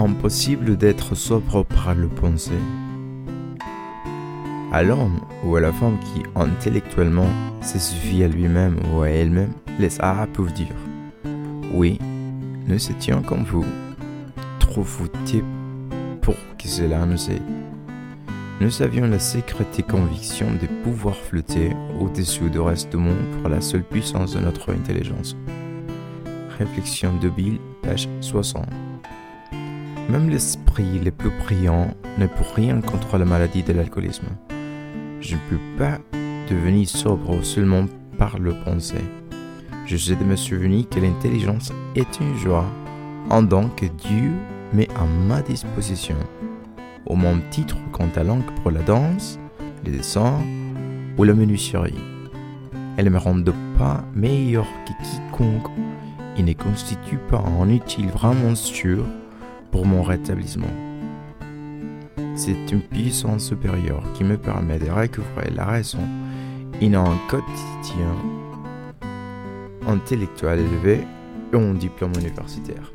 impossible d'être sobre par le penser. À l'homme ou à la femme qui intellectuellement se suffit à lui-même ou à elle-même, les Arabes peuvent dire Oui, nous étions comme vous, trop foutés pour que cela nous aide. Nous avions la secrète conviction de pouvoir flotter au-dessus du reste du monde par la seule puissance de notre intelligence. Réflexion de Bill, page 60. Même l'esprit le plus brillant ne peut rien contre la maladie de l'alcoolisme. Je ne peux pas devenir sobre seulement par le penser. Je sais de me souvenir que l'intelligence est une joie, un don que Dieu met à ma disposition, au même titre qu'un talent pour la danse, le dessin ou la menuiserie. Elle ne me rend pas meilleur que quiconque et ne constitue pas un utile vraiment sûr pour mon rétablissement. C'est une puissance supérieure qui me permet de recouvrer la raison et un quotidien intellectuel élevé et un diplôme universitaire.